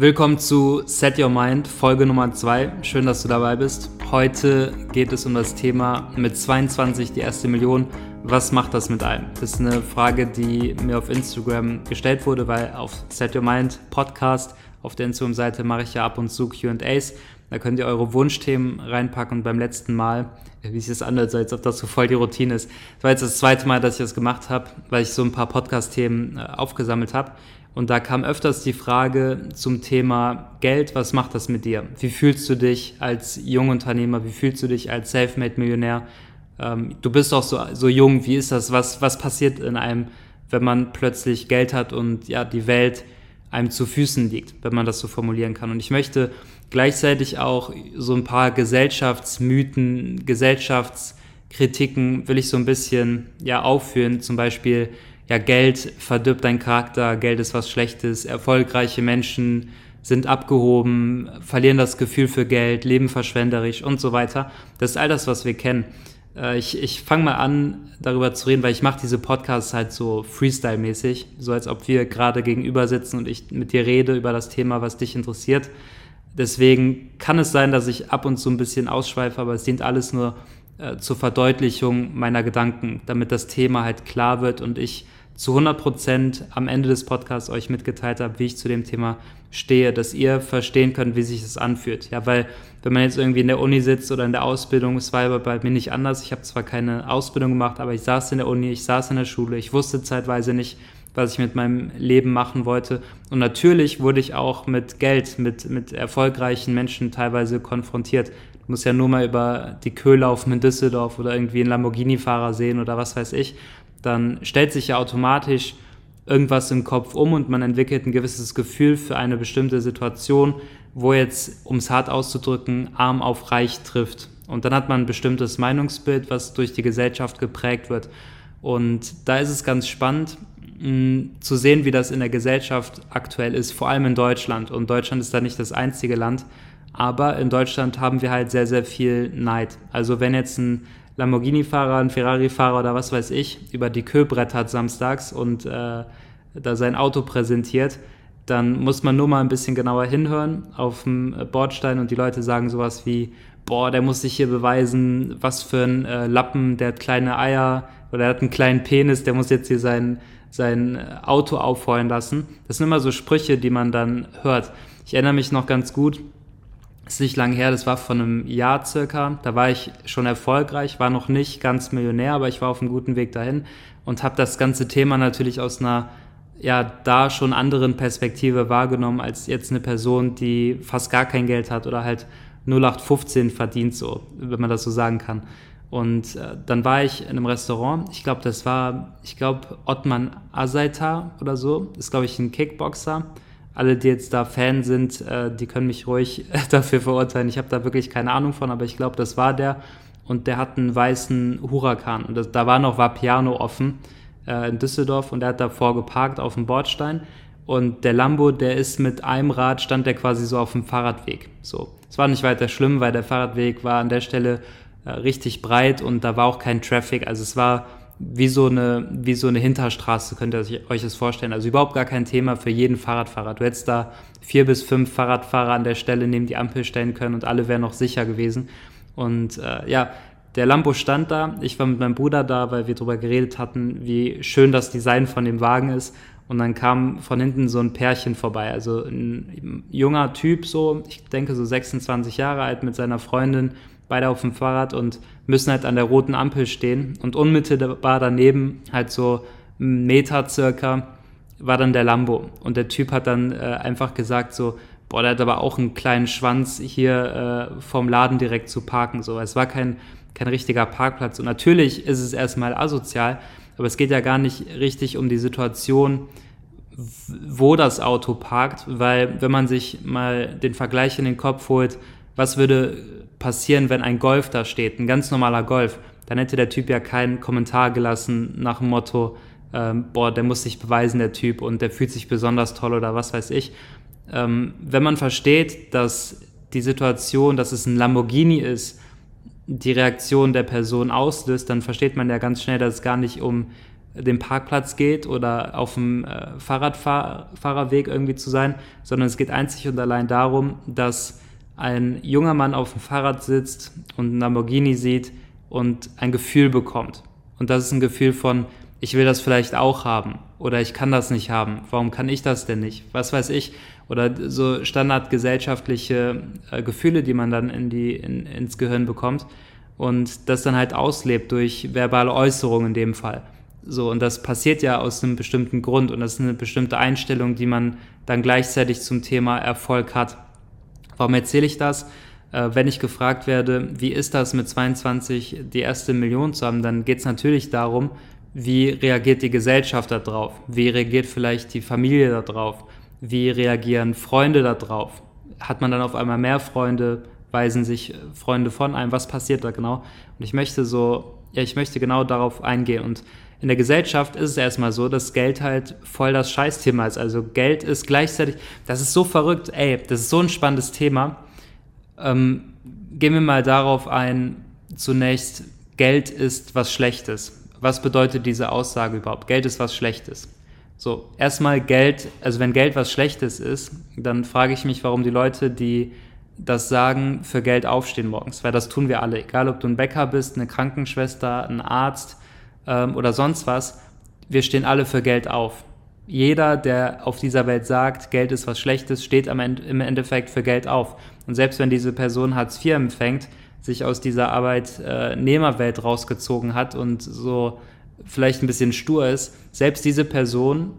Willkommen zu Set Your Mind, Folge Nummer 2. Schön, dass du dabei bist. Heute geht es um das Thema mit 22 die erste Million. Was macht das mit einem? Das ist eine Frage, die mir auf Instagram gestellt wurde, weil auf Set Your Mind Podcast auf der Instagram-Seite mache ich ja ab und zu QAs. Da könnt ihr eure Wunschthemen reinpacken und beim letzten Mal, wie sich das anhört, so als ob das so voll die Routine ist. Das war jetzt das zweite Mal, dass ich das gemacht habe, weil ich so ein paar Podcast-Themen äh, aufgesammelt habe. Und da kam öfters die Frage zum Thema Geld, was macht das mit dir? Wie fühlst du dich als Jungunternehmer? Wie fühlst du dich als Selfmade-Millionär? Ähm, du bist doch so, so jung, wie ist das? Was, was passiert in einem, wenn man plötzlich Geld hat und ja, die Welt einem zu Füßen liegt, wenn man das so formulieren kann. Und ich möchte gleichzeitig auch so ein paar Gesellschaftsmythen, Gesellschaftskritiken will ich so ein bisschen ja aufführen, zum Beispiel ja, Geld verdirbt deinen Charakter, Geld ist was Schlechtes, erfolgreiche Menschen sind abgehoben, verlieren das Gefühl für Geld, leben verschwenderisch und so weiter. Das ist all das, was wir kennen. Äh, ich, ich fange mal an, darüber zu reden, weil ich mache diese Podcasts halt so Freestyle-mäßig, so als ob wir gerade gegenüber sitzen und ich mit dir rede über das Thema, was dich interessiert. Deswegen kann es sein, dass ich ab und zu ein bisschen ausschweife, aber es dient alles nur äh, zur Verdeutlichung meiner Gedanken, damit das Thema halt klar wird und ich zu 100 Prozent am Ende des Podcasts euch mitgeteilt habe, wie ich zu dem Thema stehe, dass ihr verstehen könnt, wie sich das anfühlt. Ja, weil wenn man jetzt irgendwie in der Uni sitzt oder in der Ausbildung, es war bei mir nicht anders. Ich habe zwar keine Ausbildung gemacht, aber ich saß in der Uni, ich saß in der Schule, ich wusste zeitweise nicht, was ich mit meinem Leben machen wollte. Und natürlich wurde ich auch mit Geld, mit, mit erfolgreichen Menschen teilweise konfrontiert. Du musst ja nur mal über die Köhlaufen in Düsseldorf oder irgendwie einen Lamborghini-Fahrer sehen oder was weiß ich dann stellt sich ja automatisch irgendwas im Kopf um und man entwickelt ein gewisses Gefühl für eine bestimmte Situation, wo jetzt, um es hart auszudrücken, arm auf reich trifft. Und dann hat man ein bestimmtes Meinungsbild, was durch die Gesellschaft geprägt wird. Und da ist es ganz spannend mh, zu sehen, wie das in der Gesellschaft aktuell ist, vor allem in Deutschland. Und Deutschland ist da nicht das einzige Land. Aber in Deutschland haben wir halt sehr, sehr viel Neid. Also wenn jetzt ein Lamborghini-Fahrer, ein Ferrari-Fahrer oder was weiß ich über die Kö brettert samstags und äh, da sein Auto präsentiert, dann muss man nur mal ein bisschen genauer hinhören auf dem Bordstein und die Leute sagen sowas wie, boah, der muss sich hier beweisen, was für ein äh, Lappen, der hat kleine Eier oder er hat einen kleinen Penis, der muss jetzt hier sein, sein Auto aufheulen lassen. Das sind immer so Sprüche, die man dann hört. Ich erinnere mich noch ganz gut, ist nicht lang her, das war vor einem Jahr circa. Da war ich schon erfolgreich, war noch nicht ganz Millionär, aber ich war auf einem guten Weg dahin und habe das ganze Thema natürlich aus einer ja da schon anderen Perspektive wahrgenommen als jetzt eine Person, die fast gar kein Geld hat oder halt 0815 verdient so, wenn man das so sagen kann. Und äh, dann war ich in einem Restaurant, ich glaube, das war, ich glaube, Ottman Azaita oder so, ist, glaube ich, ein Kickboxer alle, die jetzt da Fan sind, äh, die können mich ruhig dafür verurteilen. Ich habe da wirklich keine Ahnung von, aber ich glaube, das war der. Und der hat einen weißen Huracan. Und das, da war noch Vapiano offen äh, in Düsseldorf und er hat davor geparkt auf dem Bordstein. Und der Lambo, der ist mit einem Rad, stand der quasi so auf dem Fahrradweg. So. Es war nicht weiter schlimm, weil der Fahrradweg war an der Stelle äh, richtig breit und da war auch kein Traffic. Also es war wie so eine, wie so eine Hinterstraße, könnt ihr euch das vorstellen. Also überhaupt gar kein Thema für jeden Fahrradfahrer. Du hättest da vier bis fünf Fahrradfahrer an der Stelle neben die Ampel stellen können und alle wären noch sicher gewesen. Und äh, ja, der Lambo stand da. Ich war mit meinem Bruder da, weil wir darüber geredet hatten, wie schön das Design von dem Wagen ist. Und dann kam von hinten so ein Pärchen vorbei. Also ein junger Typ, so, ich denke so 26 Jahre alt, mit seiner Freundin beide auf dem Fahrrad und müssen halt an der roten Ampel stehen. Und unmittelbar daneben, halt so einen Meter circa, war dann der Lambo. Und der Typ hat dann äh, einfach gesagt so, boah, der hat aber auch einen kleinen Schwanz hier äh, vom Laden direkt zu parken. So, es war kein, kein richtiger Parkplatz. Und natürlich ist es erstmal asozial, aber es geht ja gar nicht richtig um die Situation, wo das Auto parkt, weil wenn man sich mal den Vergleich in den Kopf holt, was würde passieren, wenn ein Golf da steht, ein ganz normaler Golf, dann hätte der Typ ja keinen Kommentar gelassen nach dem Motto, ähm, boah, der muss sich beweisen, der Typ, und der fühlt sich besonders toll oder was weiß ich. Ähm, wenn man versteht, dass die Situation, dass es ein Lamborghini ist, die Reaktion der Person auslöst, dann versteht man ja ganz schnell, dass es gar nicht um den Parkplatz geht oder auf dem äh, Fahrradfahrerweg irgendwie zu sein, sondern es geht einzig und allein darum, dass ein junger Mann auf dem Fahrrad sitzt und einen Lamborghini sieht und ein Gefühl bekommt. Und das ist ein Gefühl von, ich will das vielleicht auch haben oder ich kann das nicht haben. Warum kann ich das denn nicht? Was weiß ich? Oder so standardgesellschaftliche äh, Gefühle, die man dann in die, in, ins Gehirn bekommt und das dann halt auslebt durch verbale Äußerungen in dem Fall. So, und das passiert ja aus einem bestimmten Grund und das ist eine bestimmte Einstellung, die man dann gleichzeitig zum Thema Erfolg hat. Warum erzähle ich das? Äh, wenn ich gefragt werde, wie ist das mit 22 die erste Million zu haben, dann geht es natürlich darum, wie reagiert die Gesellschaft darauf? Wie reagiert vielleicht die Familie darauf? Wie reagieren Freunde darauf? Hat man dann auf einmal mehr Freunde? Weisen sich Freunde von einem? Was passiert da genau? Und ich möchte so, ja, ich möchte genau darauf eingehen und in der Gesellschaft ist es erstmal so, dass Geld halt voll das Scheißthema ist. Also Geld ist gleichzeitig, das ist so verrückt, ey, das ist so ein spannendes Thema. Ähm, gehen wir mal darauf ein, zunächst, Geld ist was Schlechtes. Was bedeutet diese Aussage überhaupt? Geld ist was Schlechtes. So, erstmal Geld, also wenn Geld was Schlechtes ist, dann frage ich mich, warum die Leute, die das sagen, für Geld aufstehen morgens. Weil das tun wir alle. Egal, ob du ein Bäcker bist, eine Krankenschwester, ein Arzt, ähm, oder sonst was, wir stehen alle für Geld auf. Jeder, der auf dieser Welt sagt, Geld ist was Schlechtes, steht am Ende, im Endeffekt für Geld auf. Und selbst wenn diese Person Hartz IV empfängt, sich aus dieser Arbeitnehmerwelt rausgezogen hat und so vielleicht ein bisschen stur ist, selbst diese Person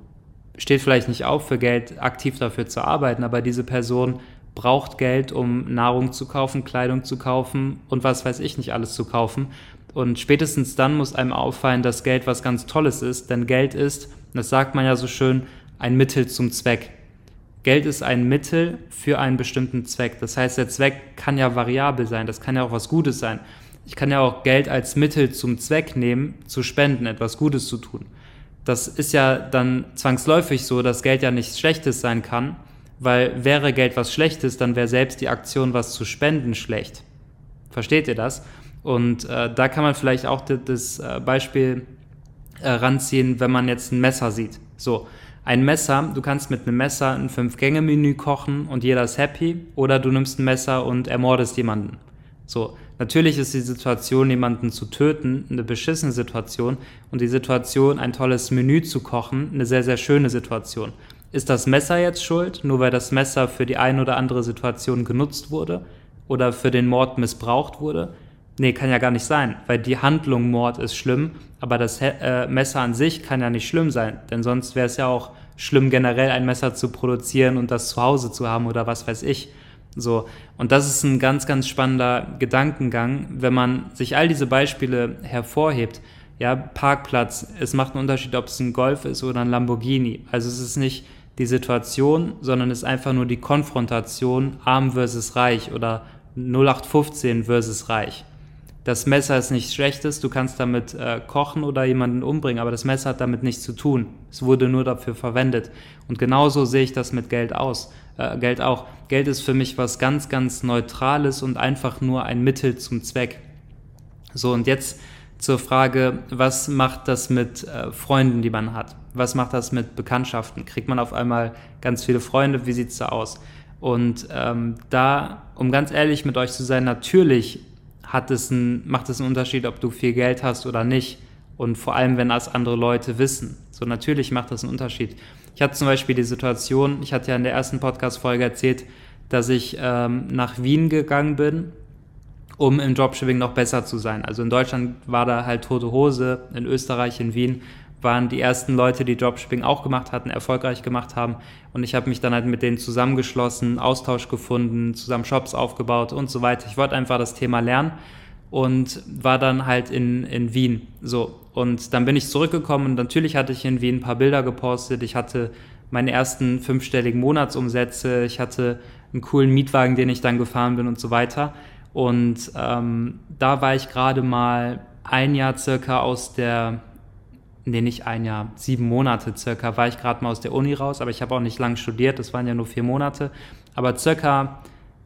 steht vielleicht nicht auf für Geld, aktiv dafür zu arbeiten, aber diese Person braucht Geld, um Nahrung zu kaufen, Kleidung zu kaufen und was weiß ich nicht alles zu kaufen. Und spätestens dann muss einem auffallen, dass Geld was ganz Tolles ist, denn Geld ist, das sagt man ja so schön, ein Mittel zum Zweck. Geld ist ein Mittel für einen bestimmten Zweck. Das heißt, der Zweck kann ja variabel sein, das kann ja auch was Gutes sein. Ich kann ja auch Geld als Mittel zum Zweck nehmen, zu spenden, etwas Gutes zu tun. Das ist ja dann zwangsläufig so, dass Geld ja nichts Schlechtes sein kann, weil wäre Geld was Schlechtes, dann wäre selbst die Aktion, was zu spenden, schlecht. Versteht ihr das? Und äh, da kann man vielleicht auch das äh, Beispiel äh, ranziehen, wenn man jetzt ein Messer sieht. So, ein Messer, du kannst mit einem Messer ein Fünf-Gänge-Menü kochen und jeder ist happy, oder du nimmst ein Messer und ermordest jemanden. So, natürlich ist die Situation, jemanden zu töten, eine beschissene Situation und die Situation, ein tolles Menü zu kochen, eine sehr, sehr schöne Situation. Ist das Messer jetzt schuld, nur weil das Messer für die eine oder andere Situation genutzt wurde oder für den Mord missbraucht wurde? Nee, kann ja gar nicht sein, weil die Handlung Mord ist schlimm, aber das äh, Messer an sich kann ja nicht schlimm sein, denn sonst wäre es ja auch schlimm, generell ein Messer zu produzieren und das zu Hause zu haben oder was weiß ich. So. Und das ist ein ganz, ganz spannender Gedankengang, wenn man sich all diese Beispiele hervorhebt. Ja, Parkplatz, es macht einen Unterschied, ob es ein Golf ist oder ein Lamborghini. Also es ist nicht die Situation, sondern es ist einfach nur die Konfrontation arm versus reich oder 0815 versus reich das Messer ist nichts Schlechtes, du kannst damit äh, kochen oder jemanden umbringen, aber das Messer hat damit nichts zu tun. Es wurde nur dafür verwendet. Und genauso sehe ich das mit Geld aus. Äh, Geld auch. Geld ist für mich was ganz, ganz Neutrales und einfach nur ein Mittel zum Zweck. So, und jetzt zur Frage, was macht das mit äh, Freunden, die man hat? Was macht das mit Bekanntschaften? Kriegt man auf einmal ganz viele Freunde? Wie sieht es da aus? Und ähm, da, um ganz ehrlich mit euch zu sein, natürlich hat es ein, macht es einen Unterschied, ob du viel Geld hast oder nicht. Und vor allem, wenn das andere Leute wissen. So natürlich macht das einen Unterschied. Ich hatte zum Beispiel die Situation, ich hatte ja in der ersten Podcast-Folge erzählt, dass ich ähm, nach Wien gegangen bin, um im Dropshipping noch besser zu sein. Also in Deutschland war da halt tote Hose, in Österreich, in Wien waren die ersten Leute, die Dropshipping auch gemacht hatten, erfolgreich gemacht haben. Und ich habe mich dann halt mit denen zusammengeschlossen, Austausch gefunden, zusammen Shops aufgebaut und so weiter. Ich wollte einfach das Thema lernen und war dann halt in, in Wien. So. Und dann bin ich zurückgekommen und natürlich hatte ich in Wien ein paar Bilder gepostet. Ich hatte meine ersten fünfstelligen Monatsumsätze. Ich hatte einen coolen Mietwagen, den ich dann gefahren bin und so weiter. Und ähm, da war ich gerade mal ein Jahr circa aus der nee, nicht ein Jahr, sieben Monate circa, war ich gerade mal aus der Uni raus, aber ich habe auch nicht lang studiert, das waren ja nur vier Monate, aber circa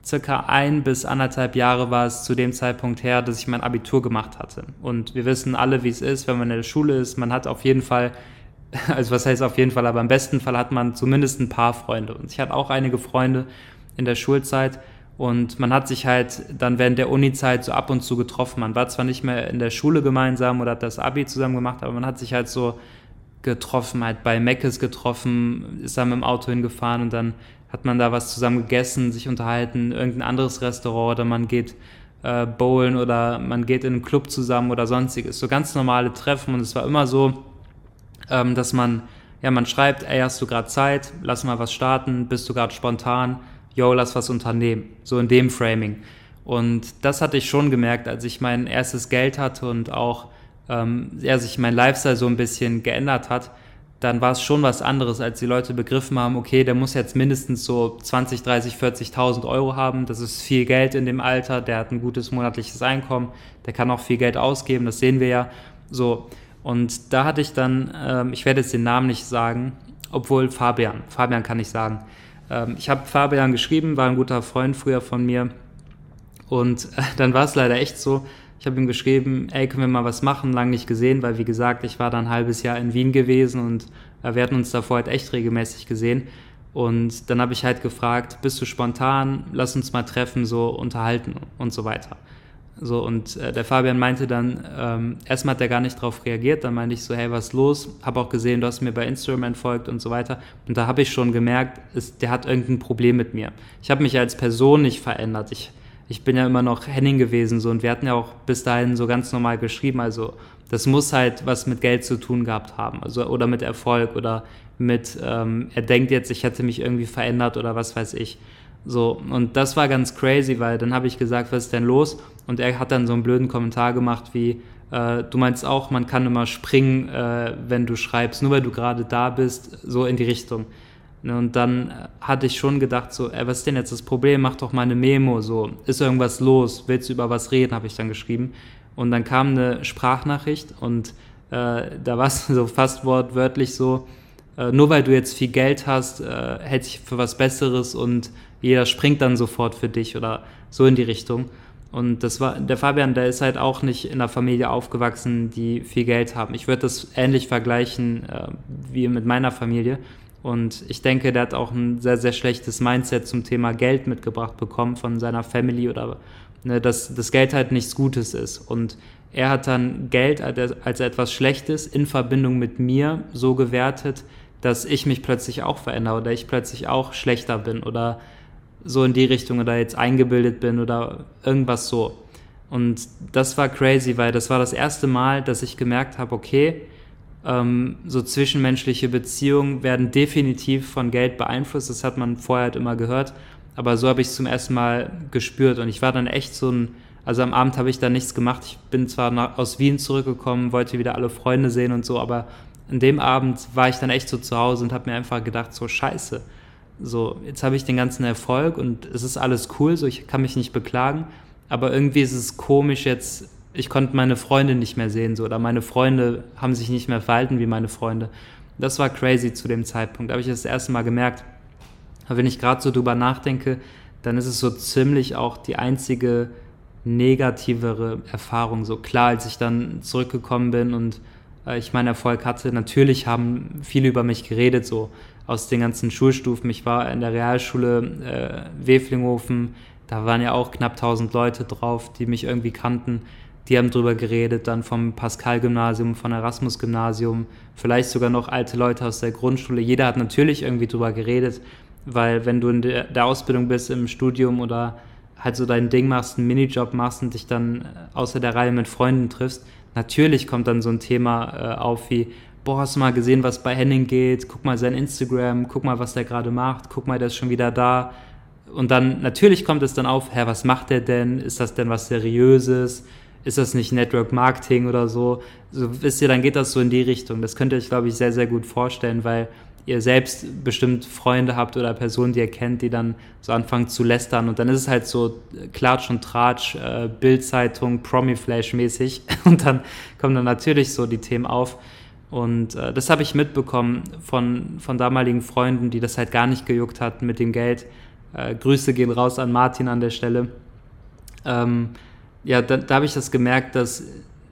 circa ein bis anderthalb Jahre war es zu dem Zeitpunkt her, dass ich mein Abitur gemacht hatte. Und wir wissen alle, wie es ist, wenn man in der Schule ist. Man hat auf jeden Fall, also was heißt auf jeden Fall, aber im besten Fall hat man zumindest ein paar Freunde. Und ich hatte auch einige Freunde in der Schulzeit. Und man hat sich halt dann während der Uni-Zeit so ab und zu getroffen. Man war zwar nicht mehr in der Schule gemeinsam oder hat das Abi zusammen gemacht, aber man hat sich halt so getroffen, halt bei Meckes getroffen, ist dann mit dem Auto hingefahren und dann hat man da was zusammen gegessen, sich unterhalten, irgendein anderes Restaurant oder man geht äh, bowlen oder man geht in einen Club zusammen oder sonstiges. So ganz normale Treffen und es war immer so, ähm, dass man, ja, man schreibt, ey, hast du gerade Zeit, lass mal was starten, bist du gerade spontan, yo, lass was unternehmen. So in dem Framing. Und das hatte ich schon gemerkt, als ich mein erstes Geld hatte und auch ähm, ja, sich mein Lifestyle so ein bisschen geändert hat, dann war es schon was anderes, als die Leute begriffen haben, okay, der muss jetzt mindestens so 20, 30, 40.000 Euro haben. Das ist viel Geld in dem Alter. Der hat ein gutes monatliches Einkommen. Der kann auch viel Geld ausgeben. Das sehen wir ja. So. Und da hatte ich dann, ähm, ich werde jetzt den Namen nicht sagen, obwohl Fabian, Fabian kann ich sagen. Ähm, ich habe Fabian geschrieben, war ein guter Freund früher von mir. Und äh, dann war es leider echt so, ich habe ihm geschrieben, ey, können wir mal was machen, lange nicht gesehen, weil wie gesagt, ich war dann ein halbes Jahr in Wien gewesen und äh, wir hatten uns davor halt echt regelmäßig gesehen. Und dann habe ich halt gefragt, bist du spontan, lass uns mal treffen, so unterhalten und so weiter. So, und äh, der Fabian meinte dann, ähm, erstmal hat er gar nicht darauf reagiert, dann meinte ich so, hey, was ist los? Habe auch gesehen, du hast mir bei Instagram entfolgt und so weiter. Und da habe ich schon gemerkt, ist, der hat irgendein Problem mit mir. Ich habe mich als Person nicht verändert. Ich ich bin ja immer noch Henning gewesen so und wir hatten ja auch bis dahin so ganz normal geschrieben. Also das muss halt was mit Geld zu tun gehabt haben, also oder mit Erfolg oder mit ähm, er denkt jetzt, ich hätte mich irgendwie verändert oder was weiß ich. So und das war ganz crazy, weil dann habe ich gesagt, was ist denn los? Und er hat dann so einen blöden Kommentar gemacht wie äh, du meinst auch, man kann immer springen, äh, wenn du schreibst, nur weil du gerade da bist, so in die Richtung. Ne, und dann hatte ich schon gedacht, so, ey, was ist denn jetzt das Problem? Mach doch mal eine Memo, so, ist irgendwas los? Willst du über was reden? Habe ich dann geschrieben. Und dann kam eine Sprachnachricht und äh, da war es so fast wortwörtlich so, äh, nur weil du jetzt viel Geld hast, äh, hält sich für was Besseres und jeder springt dann sofort für dich oder so in die Richtung. Und das war, der Fabian, der ist halt auch nicht in einer Familie aufgewachsen, die viel Geld haben. Ich würde das ähnlich vergleichen äh, wie mit meiner Familie. Und ich denke, der hat auch ein sehr, sehr schlechtes Mindset zum Thema Geld mitgebracht bekommen von seiner Family oder ne, dass das Geld halt nichts Gutes ist. Und er hat dann Geld als etwas Schlechtes in Verbindung mit mir so gewertet, dass ich mich plötzlich auch verändere oder ich plötzlich auch schlechter bin oder so in die Richtung oder jetzt eingebildet bin oder irgendwas so. Und das war crazy, weil das war das erste Mal, dass ich gemerkt habe, okay, ähm, so zwischenmenschliche Beziehungen werden definitiv von Geld beeinflusst. Das hat man vorher halt immer gehört. Aber so habe ich es zum ersten Mal gespürt. Und ich war dann echt so ein, also am Abend habe ich da nichts gemacht. Ich bin zwar nach, aus Wien zurückgekommen, wollte wieder alle Freunde sehen und so, aber an dem Abend war ich dann echt so zu Hause und habe mir einfach gedacht, so scheiße. So, jetzt habe ich den ganzen Erfolg und es ist alles cool, so ich kann mich nicht beklagen, aber irgendwie ist es komisch jetzt ich konnte meine Freunde nicht mehr sehen, so, oder meine Freunde haben sich nicht mehr verhalten wie meine Freunde. Das war crazy zu dem Zeitpunkt. Da habe ich das erste Mal gemerkt. Aber wenn ich gerade so drüber nachdenke, dann ist es so ziemlich auch die einzige negativere Erfahrung. So klar, als ich dann zurückgekommen bin und äh, ich meinen Erfolg hatte, natürlich haben viele über mich geredet, so aus den ganzen Schulstufen. Ich war in der Realschule äh, Weflinghofen, da waren ja auch knapp 1000 Leute drauf, die mich irgendwie kannten die haben drüber geredet, dann vom Pascal-Gymnasium, von Erasmus-Gymnasium, vielleicht sogar noch alte Leute aus der Grundschule. Jeder hat natürlich irgendwie drüber geredet, weil wenn du in der, der Ausbildung bist, im Studium oder halt so dein Ding machst, einen Minijob machst und dich dann äh, außer der Reihe mit Freunden triffst, natürlich kommt dann so ein Thema äh, auf wie, boah, hast du mal gesehen, was bei Henning geht? Guck mal sein Instagram, guck mal, was der gerade macht, guck mal, der ist schon wieder da. Und dann natürlich kommt es dann auf, hä, was macht der denn? Ist das denn was Seriöses? ist das nicht Network Marketing oder so? So wisst ihr, dann geht das so in die Richtung. Das könnt ihr euch, glaube ich, sehr, sehr gut vorstellen, weil ihr selbst bestimmt Freunde habt oder Personen, die ihr kennt, die dann so anfangen zu lästern und dann ist es halt so Klatsch und Tratsch, äh, Bildzeitung, Promi-Flash mäßig und dann kommen dann natürlich so die Themen auf und äh, das habe ich mitbekommen von, von damaligen Freunden, die das halt gar nicht gejuckt hatten mit dem Geld, Äh, Grüße gehen raus an Martin an der Stelle. Ähm, ja, da, da habe ich das gemerkt, dass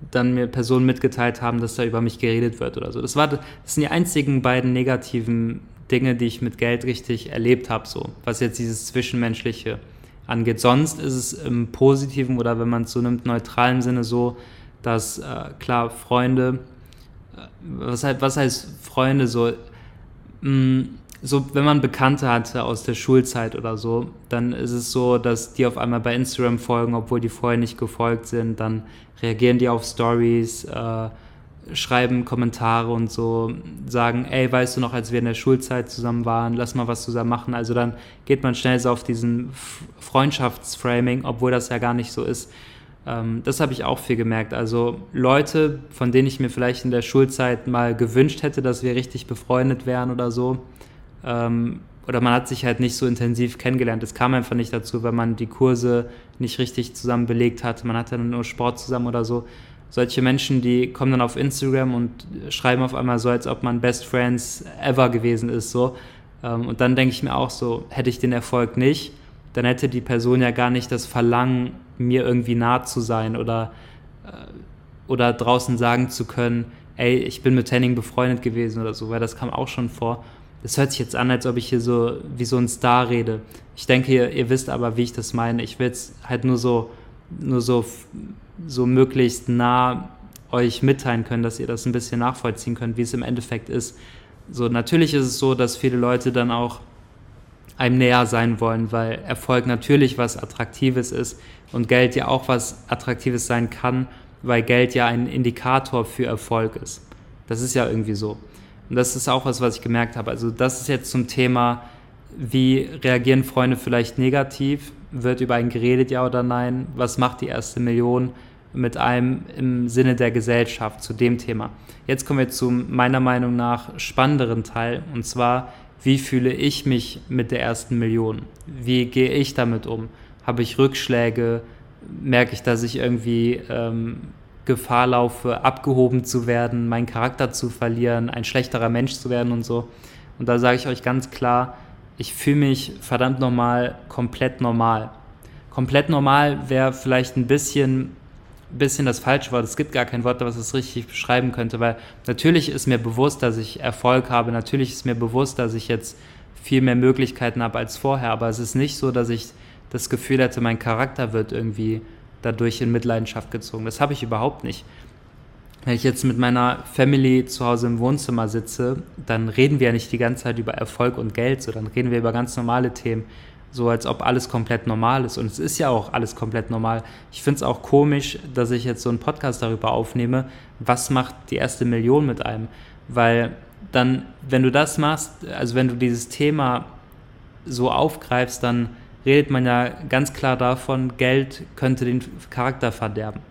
dann mir Personen mitgeteilt haben, dass da über mich geredet wird oder so. Das, war, das sind die einzigen beiden negativen Dinge, die ich mit Geld richtig erlebt habe, so, was jetzt dieses Zwischenmenschliche angeht. Sonst ist es im positiven oder wenn man es so nimmt, neutralen Sinne so, dass äh, klar, Freunde, was, halt, was heißt Freunde so? Mm, so, wenn man Bekannte hatte aus der Schulzeit oder so, dann ist es so, dass die auf einmal bei Instagram folgen, obwohl die vorher nicht gefolgt sind. Dann reagieren die auf Stories, äh, schreiben Kommentare und so, sagen, ey, weißt du noch, als wir in der Schulzeit zusammen waren, lass mal was zusammen machen. Also dann geht man schnell so auf diesen Freundschaftsframing, obwohl das ja gar nicht so ist. Ähm, das habe ich auch viel gemerkt. Also Leute, von denen ich mir vielleicht in der Schulzeit mal gewünscht hätte, dass wir richtig befreundet wären oder so, ähm, oder man hat sich halt nicht so intensiv kennengelernt. Es kam einfach nicht dazu, weil man die Kurse nicht richtig zusammen belegt hat. Man hatte nur Sport zusammen oder so. Solche Menschen, die kommen dann auf Instagram und schreiben auf einmal so, als ob man Best Friends ever gewesen ist. So. Ähm, und dann denke ich mir auch so, hätte ich den Erfolg nicht, dann hätte die Person ja gar nicht das Verlangen, mir irgendwie nah zu sein oder, äh, oder draußen sagen zu können, ey, ich bin mit Henning befreundet gewesen oder so, weil das kam auch schon vor das hört sich jetzt an, als ob ich hier so wie so ein Star rede. Ich denke, ihr, ihr wisst aber, wie ich das meine. Ich will es halt nur so, nur so, so möglichst nah euch mitteilen können, dass ihr das ein bisschen nachvollziehen könnt, wie es im Endeffekt ist. So, natürlich ist es so, dass viele Leute dann auch einem näher sein wollen, weil Erfolg natürlich was Attraktives ist und Geld ja auch was Attraktives sein kann, weil Geld ja ein Indikator für Erfolg ist. Das ist ja irgendwie so. Und das ist auch was, was ich gemerkt habe. Also das ist jetzt zum Thema, wie reagieren Freunde vielleicht negativ? Wird über einen geredet, ja oder nein? Was macht die erste Million mit einem im Sinne der Gesellschaft zu dem Thema? Jetzt kommen wir zum meiner Meinung nach spannenderen Teil und zwar, wie fühle ich mich mit der ersten Million? Wie gehe ich damit um? Habe ich Rückschläge? Merke ich, dass ich irgendwie ähm, Gefahr laufe, abgehoben zu werden, meinen Charakter zu verlieren, ein schlechterer Mensch zu werden und so. Und da sage ich euch ganz klar, ich fühle mich verdammt normal, komplett normal. Komplett normal wäre vielleicht ein bisschen, bisschen das falsche Wort. Es gibt gar kein Wort, was es richtig beschreiben könnte, weil natürlich ist mir bewusst, dass ich Erfolg habe. Natürlich ist mir bewusst, dass ich jetzt viel mehr Möglichkeiten habe als vorher. Aber es ist nicht so, dass ich das Gefühl hätte, mein Charakter wird irgendwie dadurch in Mitleidenschaft gezogen. Das habe ich überhaupt nicht. Wenn ich jetzt mit meiner Family zu Hause im Wohnzimmer sitze, dann reden wir ja nicht die ganze Zeit über Erfolg und Geld, sondern reden wir über ganz normale Themen, so als ob alles komplett normal ist. Und es ist ja auch alles komplett normal. Ich finde es auch komisch, dass ich jetzt so einen Podcast darüber aufnehme, was macht die erste Million mit einem. Weil dann, wenn du das machst, also wenn du dieses Thema so aufgreifst, dann redet man ja ganz klar davon, Geld könnte den Charakter verderben.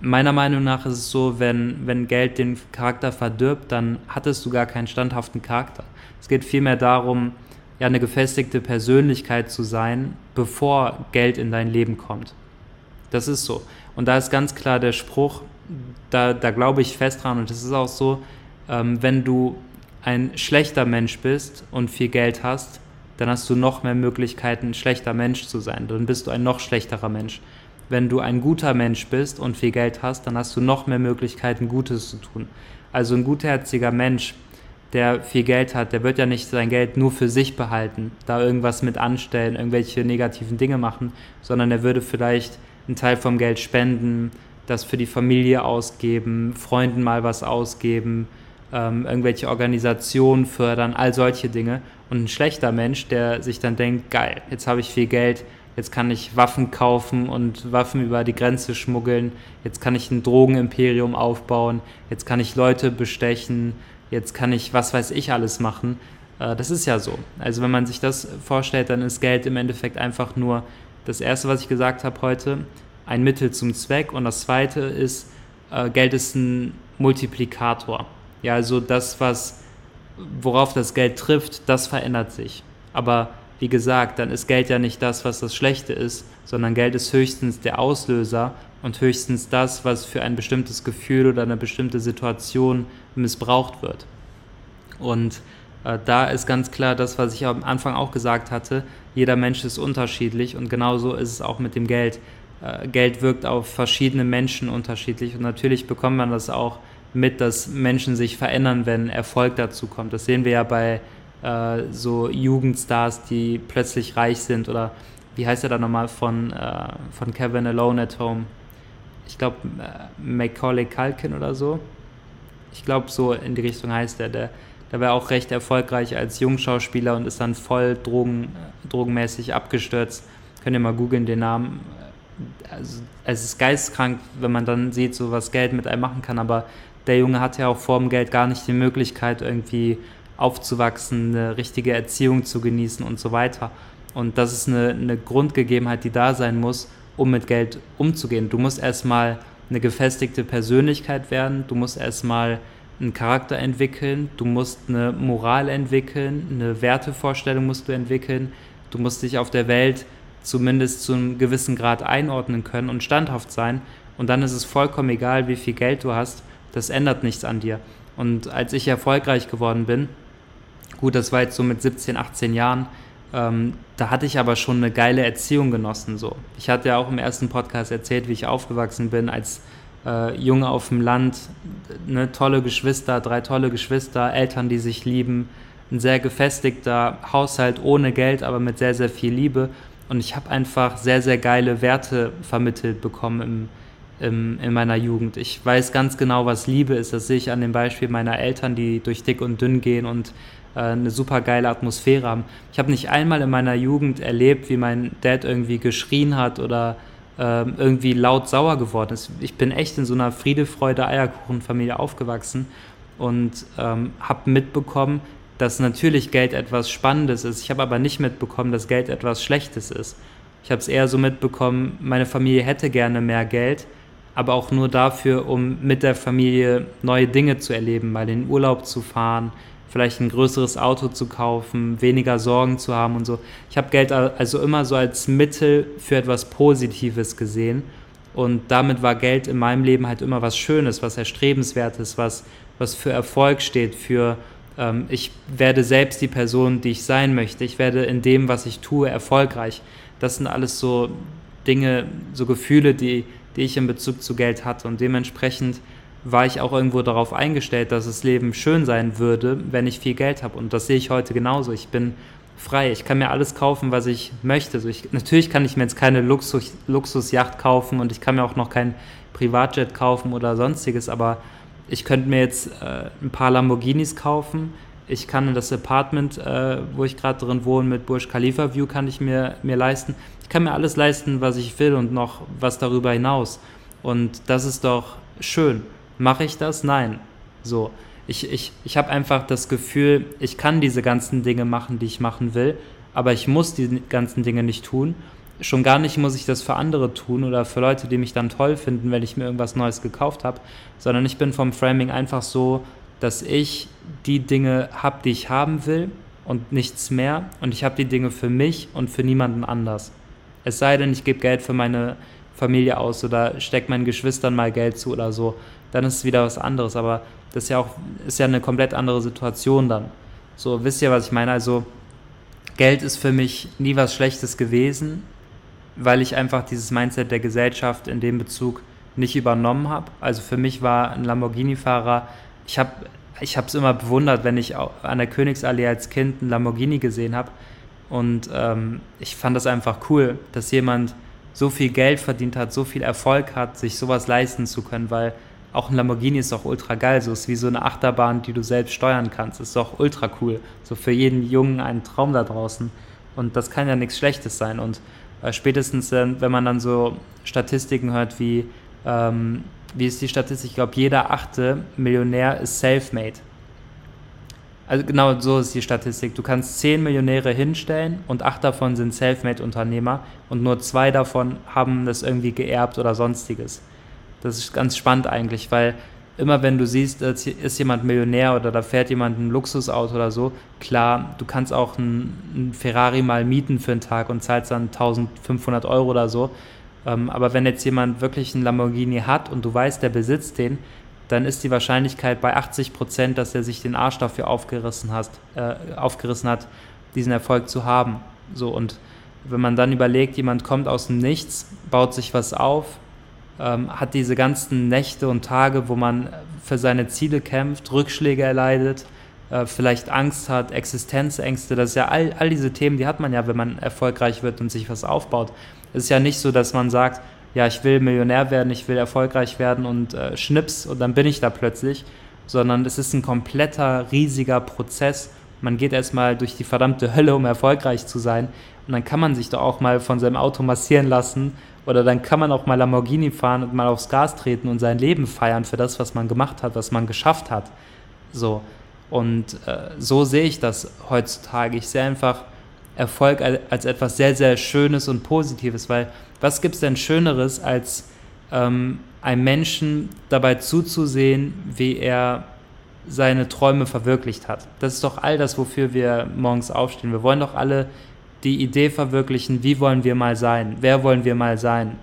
Meiner Meinung nach ist es so, wenn, wenn Geld den Charakter verdirbt, dann hattest du gar keinen standhaften Charakter. Es geht vielmehr darum, ja, eine gefestigte Persönlichkeit zu sein, bevor Geld in dein Leben kommt. Das ist so. Und da ist ganz klar der Spruch, da, da glaube ich fest dran und es ist auch so, ähm, wenn du ein schlechter Mensch bist und viel Geld hast, dann hast du noch mehr Möglichkeiten, ein schlechter Mensch zu sein. Dann bist du ein noch schlechterer Mensch. Wenn du ein guter Mensch bist und viel Geld hast, dann hast du noch mehr Möglichkeiten, Gutes zu tun. Also ein gutherziger Mensch, der viel Geld hat, der wird ja nicht sein Geld nur für sich behalten, da irgendwas mit anstellen, irgendwelche negativen Dinge machen, sondern er würde vielleicht einen Teil vom Geld spenden, das für die Familie ausgeben, Freunden mal was ausgeben, ähm, irgendwelche Organisationen fördern, all solche Dinge. Und ein schlechter Mensch, der sich dann denkt, geil, jetzt habe ich viel Geld, jetzt kann ich Waffen kaufen und Waffen über die Grenze schmuggeln, jetzt kann ich ein Drogenimperium aufbauen, jetzt kann ich Leute bestechen, jetzt kann ich was weiß ich alles machen. Äh, das ist ja so. Also wenn man sich das vorstellt, dann ist Geld im Endeffekt einfach nur das Erste, was ich gesagt habe heute, ein Mittel zum Zweck. Und das Zweite ist, äh, Geld ist ein Multiplikator. Ja, also das, was, worauf das Geld trifft, das verändert sich. Aber wie gesagt, dann ist Geld ja nicht das, was das Schlechte ist, sondern Geld ist höchstens der Auslöser und höchstens das, was für ein bestimmtes Gefühl oder eine bestimmte Situation missbraucht wird. Und Äh, da ist ganz klar das, was ich am Anfang auch gesagt hatte, jeder Mensch ist unterschiedlich und genauso ist es auch mit dem Geld. Äh, Geld wirkt auf verschiedene Menschen unterschiedlich und natürlich bekommt man das auch mit, dass Menschen sich verändern, wenn Erfolg dazu kommt. Das sehen wir ja bei äh, so Jugendstars, die plötzlich reich sind oder wie heißt er da nochmal von, äh, von Kevin Alone at Home? Ich glaube äh, Macaulay Culkin oder so. Ich glaube so in die Richtung heißt er. Der, der war auch recht erfolgreich als Jungschauspieler und ist dann voll drogen, drogenmäßig abgestürzt. Könnt ihr mal googeln den Namen. Also, es ist geistkrank, wenn man dann sieht, so was Geld mit einem machen kann, aber der Junge hat ja auch vor dem Geld gar nicht die Möglichkeit, irgendwie aufzuwachsen, eine richtige Erziehung zu genießen und so weiter. Und das ist eine, eine Grundgegebenheit, die da sein muss, um mit Geld umzugehen. Du musst erstmal eine gefestigte Persönlichkeit werden, du musst erstmal einen Charakter entwickeln, du musst eine Moral entwickeln, eine Wertevorstellung musst du entwickeln, du musst dich auf der Welt zumindest zu einem gewissen Grad einordnen können und standhaft sein. Und dann ist es vollkommen egal, wie viel Geld du hast, das ändert nichts an dir. Und als ich erfolgreich geworden bin, gut, das war jetzt so mit 17, 18 Jahren, ähm, da hatte ich aber schon eine geile Erziehung genossen. So. Ich hatte ja auch im ersten Podcast erzählt, wie ich aufgewachsen bin als äh, Junge auf dem Land, ne, tolle Geschwister, drei tolle Geschwister, Eltern, die sich lieben, ein sehr gefestigter Haushalt ohne Geld, aber mit sehr, sehr viel Liebe. Und ich habe einfach sehr, sehr geile Werte vermittelt bekommen im, im, in meiner Jugend. Ich weiß ganz genau, was Liebe ist. Das sehe ich an dem Beispiel meiner Eltern, die durch dick und dünn gehen und eine super geile Atmosphäre haben. Ich habe nicht einmal in meiner Jugend erlebt, wie mein Dad irgendwie geschrien hat oder äh, irgendwie laut sauer geworden ist. Ich bin echt in so einer Friede, Freude, Eierkuchenfamilie aufgewachsen und ähm, habe mitbekommen, dass natürlich Geld etwas Spannendes ist. Ich habe aber nicht mitbekommen, dass Geld etwas Schlechtes ist. Ich habe es eher so mitbekommen, meine Familie hätte gerne mehr Geld, aber auch nur dafür, um mit der Familie neue Dinge zu erleben, mal in den Urlaub zu fahren, vielleicht ein größeres Auto zu kaufen, weniger Sorgen zu haben und so. Ich habe Geld also immer so als Mittel für etwas Positives gesehen und damit war Geld in meinem Leben halt immer was Schönes, was Erstrebenswertes, was, was für Erfolg steht, für ähm, ich werde selbst die Person, die ich sein möchte, ich werde in dem, was ich tue, erfolgreich. Das sind alles so Dinge, so Gefühle, die, die ich in Bezug zu Geld hatte und dementsprechend war ich auch irgendwo darauf eingestellt, dass das Leben schön sein würde, wenn ich viel Geld habe. Und das sehe ich heute genauso. Ich bin frei. Ich kann mir alles kaufen, was ich möchte. Also ich, natürlich kann ich mir jetzt keine Luxus, Luxusjacht kaufen und ich kann mir auch noch kein Privatjet kaufen oder sonstiges, aber ich könnte mir jetzt äh, ein paar Lamborghinis kaufen. Ich kann das Apartment, äh, wo ich gerade drin wohne, mit Burj Khalifa View, kann ich mir, mir leisten. Ich kann mir alles leisten, was ich will und noch was darüber hinaus. Und das ist doch schön. Mache ich das? Nein. So. Ich, ich, ich habe einfach das Gefühl, ich kann diese ganzen Dinge machen, die ich machen will, aber ich muss die ganzen Dinge nicht tun. Schon gar nicht muss ich das für andere tun oder für Leute, die mich dann toll finden, wenn ich mir irgendwas Neues gekauft habe, sondern ich bin vom Framing einfach so, dass ich die Dinge habe, die ich haben will und nichts mehr und ich habe die Dinge für mich und für niemanden anders. Es sei denn, ich gebe Geld für meine Familie aus oder stecke meinen Geschwistern mal Geld zu oder so dann ist es wieder was anderes. Aber das ist ja auch ist ja eine komplett andere Situation dann. So, wisst ihr, was ich meine? Also, Geld ist für mich nie was Schlechtes gewesen, weil ich einfach dieses Mindset der Gesellschaft in dem Bezug nicht übernommen habe. Also für mich war ein Lamborghini-Fahrer, ich habe ich es immer bewundert, wenn ich an der Königsallee als Kind einen Lamborghini gesehen habe. Und ähm, ich fand das einfach cool, dass jemand so viel Geld verdient hat, so viel Erfolg hat, sich sowas leisten zu können, weil auch ein Lamborghini ist doch ultra geil. So ist wie so eine Achterbahn, die du selbst steuern kannst. Ist doch ultra cool. So für jeden Jungen ein Traum da draußen. Und das kann ja nichts Schlechtes sein. Und äh, spätestens, äh, wenn man dann so Statistiken hört wie, ähm, wie ist die Statistik? Ich glaube, jeder achte Millionär ist self-made. Also genau so ist die Statistik. Du kannst zehn Millionäre hinstellen und acht davon sind Selfmade-Unternehmer und nur zwei davon haben das irgendwie geerbt oder sonstiges. Das ist ganz spannend eigentlich, weil immer wenn du siehst, ist jemand Millionär oder da fährt jemand ein Luxusauto oder so, klar, du kannst auch einen Ferrari mal mieten für einen Tag und zahlst dann 1500 Euro oder so. Ähm, aber wenn jetzt jemand wirklich einen Lamborghini hat und du weißt, der besitzt den, dann ist die Wahrscheinlichkeit bei 80 Prozent, dass er sich den Arsch dafür aufgerissen hat, äh, aufgerissen hat, diesen Erfolg zu haben. So und wenn man dann überlegt, jemand kommt aus dem Nichts, baut sich was auf, ähm, hat diese ganzen Nächte und Tage, wo man für seine Ziele kämpft, Rückschläge erleidet, äh, vielleicht Angst hat, Existenzängste, das ist ja all, all diese Themen, die hat man ja, wenn man erfolgreich wird und sich was aufbaut. Es ist ja nicht so, dass man sagt, ja, ich will Millionär werden, ich will erfolgreich werden und äh, schnips und dann bin ich da plötzlich, sondern es ist ein kompletter, riesiger Prozess. Man geht erstmal durch die verdammte Hölle, um erfolgreich zu sein. Und dann kann man sich doch auch mal von seinem Auto massieren lassen oder dann kann man auch mal Lamborghini fahren und mal aufs Gas treten und sein Leben feiern für das, was man gemacht hat, was man geschafft hat. So. Und äh, so sehe ich das heutzutage. Ich sehe einfach Erfolg als etwas sehr, sehr Schönes und Positives, weil was gibt es denn Schöneres, als ähm, einem Menschen dabei zuzusehen, wie er seine Träume verwirklicht hat? Das ist doch all das, wofür wir morgens aufstehen. Wir wollen doch alle die Idee verwirklichen, wie wollen wir mal sein, wer wollen wir mal sein,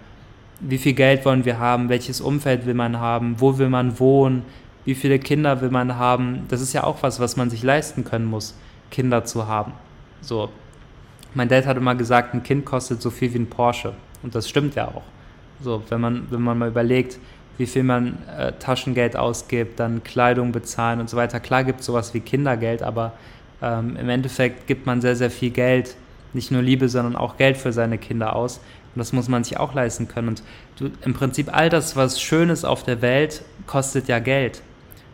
wie viel Geld wollen wir haben, welches Umfeld will man haben, wo will man wohnen, wie viele Kinder will man haben. Das ist ja auch was, was man sich leisten können muss, Kinder zu haben. So. Mein Dad hat immer gesagt, ein Kind kostet so viel wie ein Porsche. Und das stimmt ja auch. So, wenn man, wenn man mal überlegt, wie viel man äh, Taschengeld ausgibt, dann Kleidung bezahlen und so weiter. Klar gibt es sowas wie Kindergeld, aber ähm, im Endeffekt gibt man sehr, sehr viel Geld nicht nur Liebe, sondern auch Geld für seine Kinder aus. Und das muss man sich auch leisten können. Und du, im Prinzip all das, was schön ist auf der Welt, kostet ja Geld.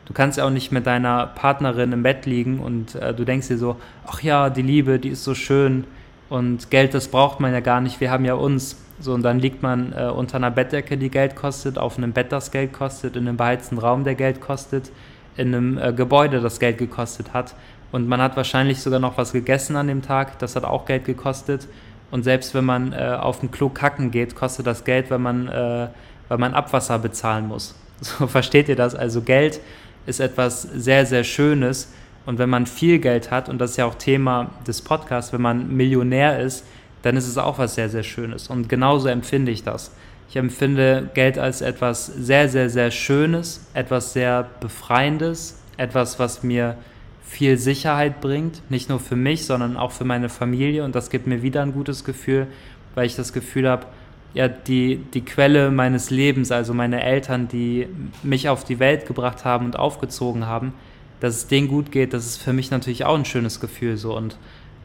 Du kannst ja auch nicht mit deiner Partnerin im Bett liegen und äh, du denkst dir so, ach ja, die Liebe, die ist so schön und Geld, das braucht man ja gar nicht, wir haben ja uns. So, und dann liegt man äh, unter einer Bettdecke, die Geld kostet, auf einem Bett, das Geld kostet, in einem beheizten Raum, der Geld kostet, in einem äh, Gebäude, das Geld gekostet hat. Und man hat wahrscheinlich sogar noch was gegessen an dem Tag. Das hat auch Geld gekostet. Und selbst wenn man äh, auf dem Klo kacken geht, kostet das Geld, wenn man, äh, weil man Abwasser bezahlen muss. So versteht ihr das? Also Geld ist etwas sehr, sehr Schönes. Und wenn man viel Geld hat, und das ist ja auch Thema des Podcasts, wenn man Millionär ist, dann ist es auch was sehr, sehr Schönes. Und genauso empfinde ich das. Ich empfinde Geld als etwas sehr, sehr, sehr Schönes, etwas sehr Befreiendes, etwas, was mir viel Sicherheit bringt, nicht nur für mich, sondern auch für meine Familie. Und das gibt mir wieder ein gutes Gefühl, weil ich das Gefühl habe, ja, die, die Quelle meines Lebens, also meine Eltern, die mich auf die Welt gebracht haben und aufgezogen haben, dass es denen gut geht, das ist für mich natürlich auch ein schönes Gefühl so. Und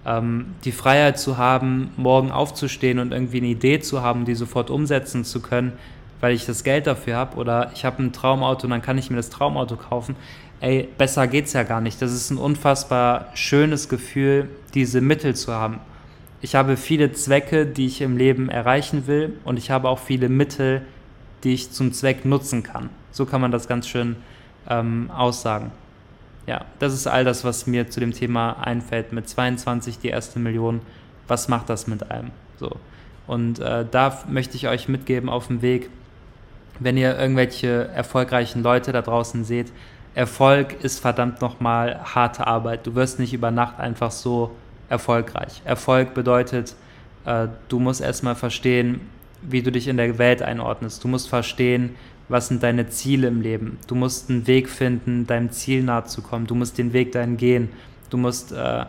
ähm, die Freiheit zu haben, morgen aufzustehen und irgendwie eine Idee zu haben, die sofort umsetzen zu können, weil ich das Geld dafür habe oder ich habe ein Traumauto und dann kann ich mir das Traumauto kaufen ey, besser geht's ja gar nicht. Das ist ein unfassbar schönes Gefühl, diese Mittel zu haben. Ich habe viele Zwecke, die ich im Leben erreichen will und ich habe auch viele Mittel, die ich zum Zweck nutzen kann. So kann man das ganz schön ähm, aussagen. Ja, das ist all das, was mir zu dem Thema einfällt. Mit 22 die erste Million, was macht das mit einem? So. Und äh, da möchte ich euch mitgeben auf dem Weg, wenn ihr irgendwelche erfolgreichen Leute da draußen seht, Erfolg ist verdammt nochmal harte Arbeit. Du wirst nicht über Nacht einfach so erfolgreich. Erfolg bedeutet, äh, du musst erstmal verstehen, wie du dich in der Welt einordnest. Du musst verstehen, was sind deine Ziele im Leben. Du musst einen Weg finden, deinem Ziel nahe zu kommen. Du musst den Weg dahin gehen. Du musst äh,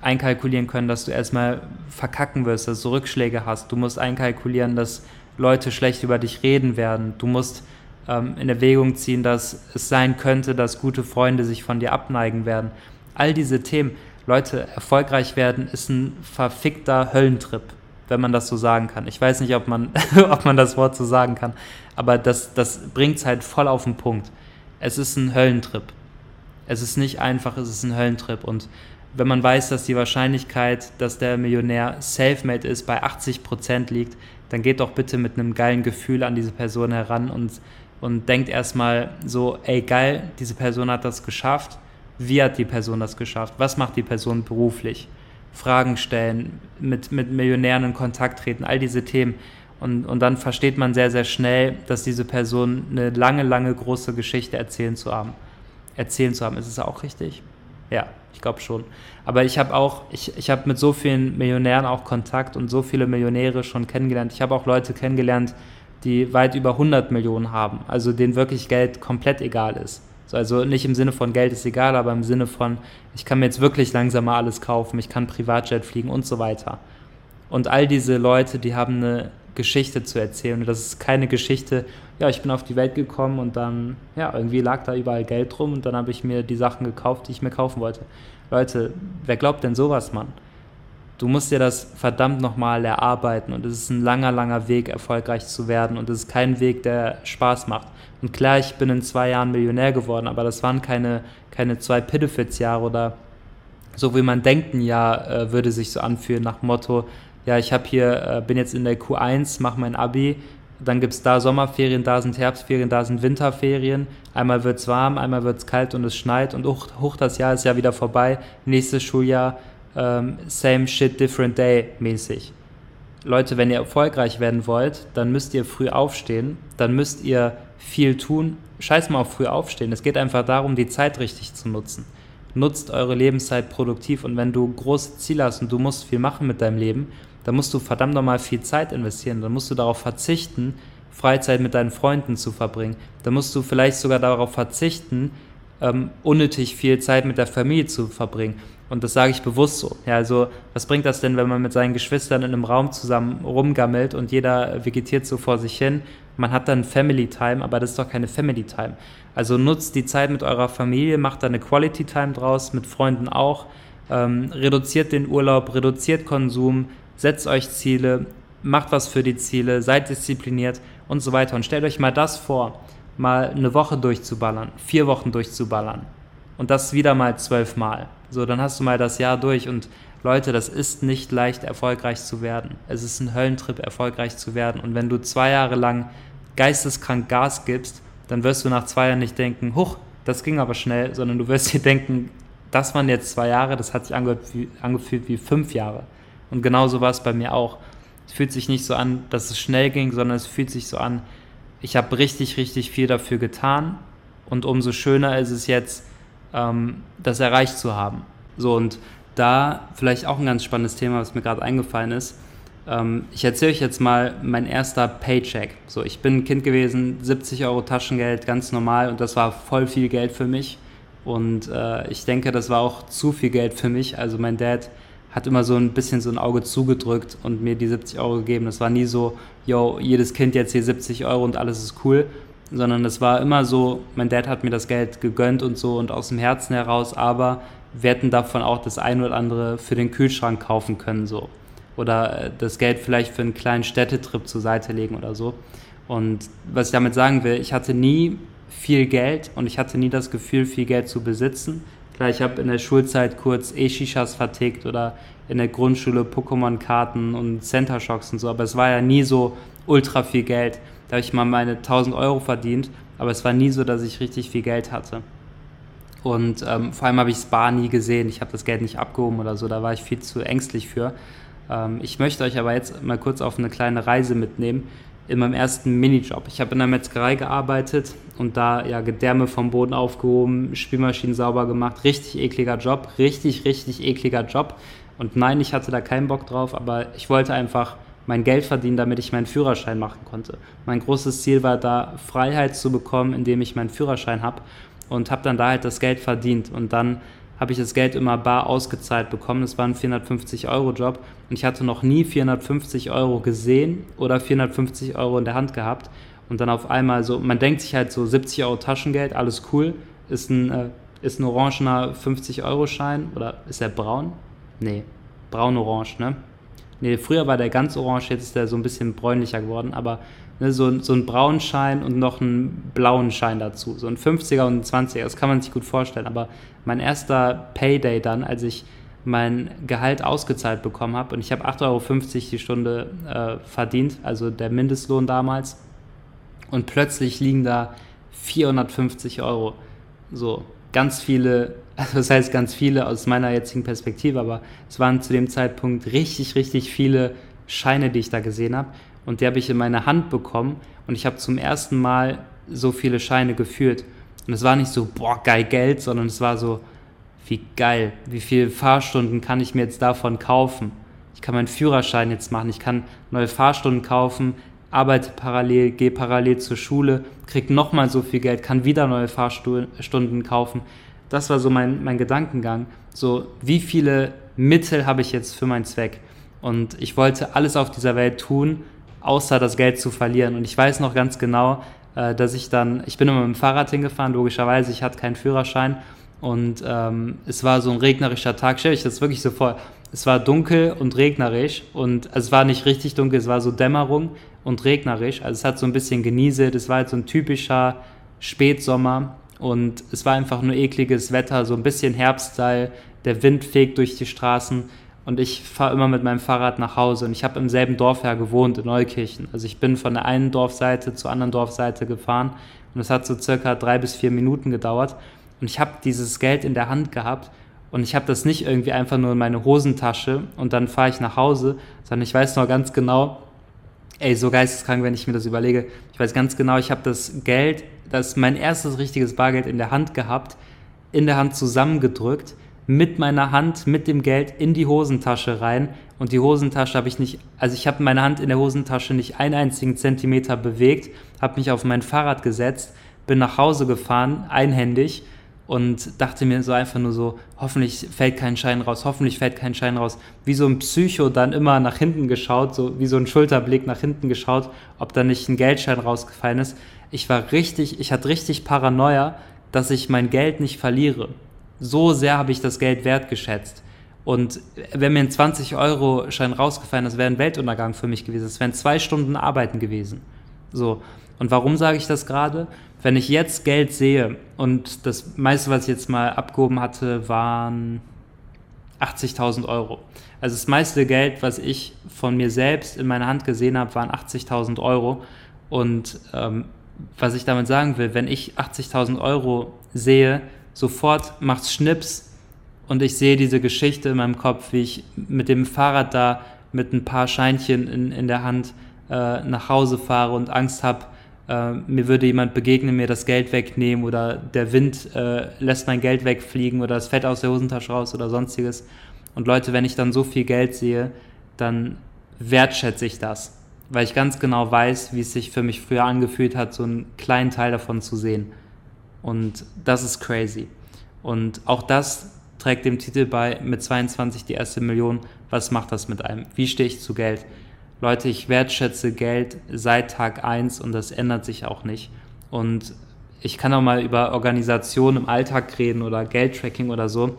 einkalkulieren können, dass du erstmal verkacken wirst, dass du Rückschläge hast. Du musst einkalkulieren, dass Leute schlecht über dich reden werden. Du musst ähm, in Erwägung ziehen, dass es sein könnte, dass gute Freunde sich von dir abneigen werden. All diese Themen, Leute, erfolgreich werden ist ein verfickter Höllentrip, wenn man das so sagen kann. Ich weiß nicht, ob man, ob man das Wort so sagen kann, aber das, das bringt es halt voll auf den Punkt. Es ist ein Höllentrip. Es ist nicht einfach, es ist ein Höllentrip. Und wenn man weiß, dass die Wahrscheinlichkeit, dass der Millionär self-made ist, bei 80% liegt, dann geht doch bitte mit einem geilen Gefühl an diese Person heran und und denkt erstmal so, ey geil, diese Person hat das geschafft. Wie hat die Person das geschafft? Was macht die Person beruflich? Fragen stellen, mit, mit Millionären in Kontakt treten, all diese Themen. Und, und dann versteht man sehr, sehr schnell, dass diese Person eine lange, lange große Geschichte erzählen zu haben. Erzählen zu haben. Ist es auch richtig? Ja, ich glaube schon. Aber ich habe auch, ich, ich habe mit so vielen Millionären auch Kontakt und so viele Millionäre schon kennengelernt. Ich habe auch Leute kennengelernt, die weit über 100 Millionen haben, also denen wirklich Geld komplett egal ist. Also nicht im Sinne von Geld ist egal, aber im Sinne von, ich kann mir jetzt wirklich langsam mal alles kaufen, ich kann Privatjet fliegen und so weiter. Und all diese Leute, die haben eine Geschichte zu erzählen. Und das ist keine Geschichte, ja, ich bin auf die Welt gekommen und dann, ja, irgendwie lag da überall Geld rum und dann habe ich mir die Sachen gekauft, die ich mir kaufen wollte. Leute, wer glaubt denn sowas, Mann? Du musst dir das verdammt nochmal erarbeiten und es ist ein langer, langer Weg, erfolgreich zu werden und es ist kein Weg, der Spaß macht. Und klar, ich bin in zwei Jahren Millionär geworden, aber das waren keine, keine zwei Piddefits-Jahre oder so wie man denkt, ein Jahr äh, würde sich so anfühlen nach Motto, ja, ich habe hier, äh, bin jetzt in der Q1, mache mein Abi, dann gibt es da Sommerferien, da sind Herbstferien, da sind Winterferien. Einmal wird es warm, einmal wird es kalt und es schneit und hoch, hoch, das Jahr ist ja wieder vorbei. Nächstes Schuljahr ähm, same shit, different day mäßig. Leute, wenn ihr erfolgreich werden wollt, dann müsst ihr früh aufstehen, dann müsst ihr viel tun. Scheiß mal auf früh aufstehen. Es geht einfach darum, die Zeit richtig zu nutzen. Nutzt eure Lebenszeit produktiv und wenn du große Ziele hast und du musst viel machen mit deinem Leben, da musst du verdammt nochmal viel Zeit investieren. Dann musst du darauf verzichten, Freizeit mit deinen Freunden zu verbringen. Da musst du vielleicht sogar darauf verzichten, ähm, unnötig viel Zeit mit der Familie zu verbringen. Und das sage ich bewusst so. Ja, also was bringt das denn, wenn man mit seinen Geschwistern in einem Raum zusammen rumgammelt und jeder vegetiert so vor sich hin? Man hat dann Family Time, aber das ist doch keine Family Time. Also nutzt die Zeit mit eurer Familie, macht da eine Quality Time draus, mit Freunden auch. Ähm, reduziert den Urlaub, reduziert Konsum, setzt euch Ziele, macht was für die Ziele, seid diszipliniert und so weiter. Und stellt euch mal das vor, mal eine Woche durchzuballern, vier Wochen durchzuballern und das wieder mal zwölfmal. So, dann hast du mal das Jahr durch und Leute, das ist nicht leicht, erfolgreich zu werden. Es ist ein Höllentrip, erfolgreich zu werden. Und wenn du zwei Jahre lang geisteskrank Gas gibst, dann wirst du nach zwei Jahren nicht denken, huch, das ging aber schnell, sondern du wirst dir denken, das waren jetzt zwei Jahre, das hat sich angefühlt wie fünf Jahre. Und genauso war es bei mir auch. Es fühlt sich nicht so an, dass es schnell ging, sondern es fühlt sich so an, ich habe richtig, richtig viel dafür getan und umso schöner ist es jetzt, ähm, das erreicht zu haben. So und da vielleicht auch ein ganz spannendes Thema, was mir gerade eingefallen ist. Ähm, ich erzähle euch jetzt mal mein erster Paycheck. So, ich bin ein Kind gewesen, 70 Euro Taschengeld, ganz normal und das war voll viel Geld für mich. Und äh, ich denke, das war auch zu viel Geld für mich. Also mein Dad hat immer so ein bisschen so ein Auge zugedrückt und mir die 70 Euro gegeben. Das war nie so, yo, jedes Kind jetzt hier 70 Euro und alles ist cool, sondern es war immer so, mein Dad hat mir das Geld gegönnt und so und aus dem Herzen heraus, aber wir hätten davon auch das ein oder andere für den Kühlschrank kaufen können, so. Oder äh, das Geld vielleicht für einen kleinen Städtetrip zur Seite legen oder so. Und was ich damit sagen will, ich hatte nie viel Geld und ich hatte nie das Gefühl, viel Geld zu besitzen. Klar, ich habe in der Schulzeit kurz E-Shishas vertickt oder in der Grundschule Pokémon-Karten und Center Shocks und so, aber es war ja nie so ultra viel Geld. Da habe ich mal meine 1000 Euro verdient, aber es war nie so, dass ich richtig viel Geld hatte. Und ähm, vor allem habe ich Spa nie gesehen. Ich habe das Geld nicht abgehoben oder so, da war ich viel zu ängstlich für. Ähm, ich möchte euch aber jetzt mal kurz auf eine kleine Reise mitnehmen, in meinem ersten Minijob. Ich habe in der Metzgerei gearbeitet und da ja Gedärme vom Boden aufgehoben, Spielmaschinen sauber gemacht. Richtig ekliger Job, richtig, richtig ekliger Job. Und nein, ich hatte da keinen Bock drauf, aber ich wollte einfach mein Geld verdienen, damit ich meinen Führerschein machen konnte. Mein großes Ziel war da, Freiheit zu bekommen, indem ich meinen Führerschein habe und habe dann da halt das Geld verdient. Und dann habe ich das Geld immer bar ausgezahlt bekommen. Das war ein 450-Euro-Job und ich hatte noch nie 450 Euro gesehen oder 450 Euro in der Hand gehabt. Und dann auf einmal so, man denkt sich halt so 70 Euro Taschengeld, alles cool, ist ein, äh, ist ein orangener 50-Euro-Schein oder ist der braun? Nee, braun-orange, ne? Nee, früher war der ganz orange, jetzt ist der so ein bisschen bräunlicher geworden, aber so, so ein braunen Schein und noch einen blauen Schein dazu. So ein 50er und ein 20er, das kann man sich gut vorstellen. Aber mein erster Payday dann, als ich mein Gehalt ausgezahlt bekommen habe und ich habe 8,50 Euro die Stunde äh, verdient, also der Mindestlohn damals. Und plötzlich liegen da 450 Euro. So, ganz viele, also das heißt ganz viele aus meiner jetzigen Perspektive, aber es waren zu dem Zeitpunkt richtig, richtig viele Scheine, die ich da gesehen habe und die habe ich in meine Hand bekommen und ich habe zum ersten Mal so viele Scheine geführt. Und es war nicht so, boah, geil Geld, sondern es war so, wie geil, wie viele Fahrstunden kann ich mir jetzt davon kaufen? Ich kann meinen Führerschein jetzt machen, ich kann neue Fahrstunden kaufen, arbeite parallel, gehe parallel zur Schule, kriege nochmal so viel Geld, kann wieder neue Fahrstunden kaufen. Das war so mein, mein Gedankengang. So, wie viele Mittel habe ich jetzt für meinen Zweck? Und ich wollte alles auf dieser Welt tun, außer das Geld zu verlieren. Und ich weiß noch ganz genau, äh, dass ich dann, ich bin immer mit dem Fahrrad hingefahren, logischerweise, ich hatte keinen Führerschein. Und ähm, es war so ein regnerischer Tag, stell ich das wirklich so vor. Es war dunkel und regnerisch und also es war nicht richtig dunkel, es war so Dämmerung und regnerisch. Also es hat so ein bisschen genieselt, es war halt so ein typischer Spätsommer und es war einfach nur ekliges Wetter, so ein bisschen Herbststyle, der Wind fegt durch die Straßen und ich fahre immer mit meinem Fahrrad nach Hause und ich habe im selben Dorf ja gewohnt, in Neukirchen. Also ich bin von der einen Dorfseite zur anderen Dorfseite gefahren und es hat so circa drei bis vier Minuten gedauert und ich habe dieses Geld in der Hand gehabt und ich habe das nicht irgendwie einfach nur in meine Hosentasche und dann fahre ich nach Hause, sondern ich weiß noch ganz genau, ey, so geisteskrank, wenn ich mir das überlege, ich weiß ganz genau, ich habe das Geld, das mein erstes richtiges Bargeld in der Hand gehabt, in der Hand zusammengedrückt mit meiner Hand, mit dem Geld in die Hosentasche rein. Und die Hosentasche habe ich nicht, also ich habe meine Hand in der Hosentasche nicht einen einzigen Zentimeter bewegt, habe mich auf mein Fahrrad gesetzt, bin nach Hause gefahren, einhändig und dachte mir so einfach nur so, hoffentlich fällt kein Schein raus, hoffentlich fällt kein Schein raus. Wie so ein Psycho dann immer nach hinten geschaut, so wie so ein Schulterblick nach hinten geschaut, ob da nicht ein Geldschein rausgefallen ist. Ich war richtig, ich hatte richtig Paranoia, dass ich mein Geld nicht verliere so sehr habe ich das Geld wertgeschätzt. Und wenn mir ein 20-Euro-Schein rausgefallen ist, wäre ein Weltuntergang für mich gewesen. Es wären zwei Stunden Arbeiten gewesen. So. Und warum sage ich das gerade? Wenn ich jetzt Geld sehe und das meiste, was ich jetzt mal abgehoben hatte, waren 80.000 Euro. Also das meiste Geld, was ich von mir selbst in meiner Hand gesehen habe, waren 80.000 Euro. Und ähm, was ich damit sagen will, wenn ich 80.000 Euro sehe, sofort macht's Schnips und ich sehe diese Geschichte in meinem Kopf, wie ich mit dem Fahrrad da mit ein paar Scheinchen in, in der Hand äh, nach Hause fahre und Angst habe, äh, mir würde jemand begegnen, mir das Geld wegnehmen oder der Wind äh, lässt mein Geld wegfliegen oder es fällt aus der Hosentasche raus oder sonstiges. Und Leute, wenn ich dann so viel Geld sehe, dann wertschätze ich das, weil ich ganz genau weiß, wie es sich für mich früher angefühlt hat, so einen kleinen Teil davon zu sehen. Und das ist crazy. Und auch das trägt dem Titel bei, mit 22 die erste Million. Was macht das mit einem? Wie stehe ich zu Geld? Leute, ich wertschätze Geld seit Tag 1 und das ändert sich auch nicht. Und ich kann auch mal über Organisation im Alltag reden oder Geldtracking oder so.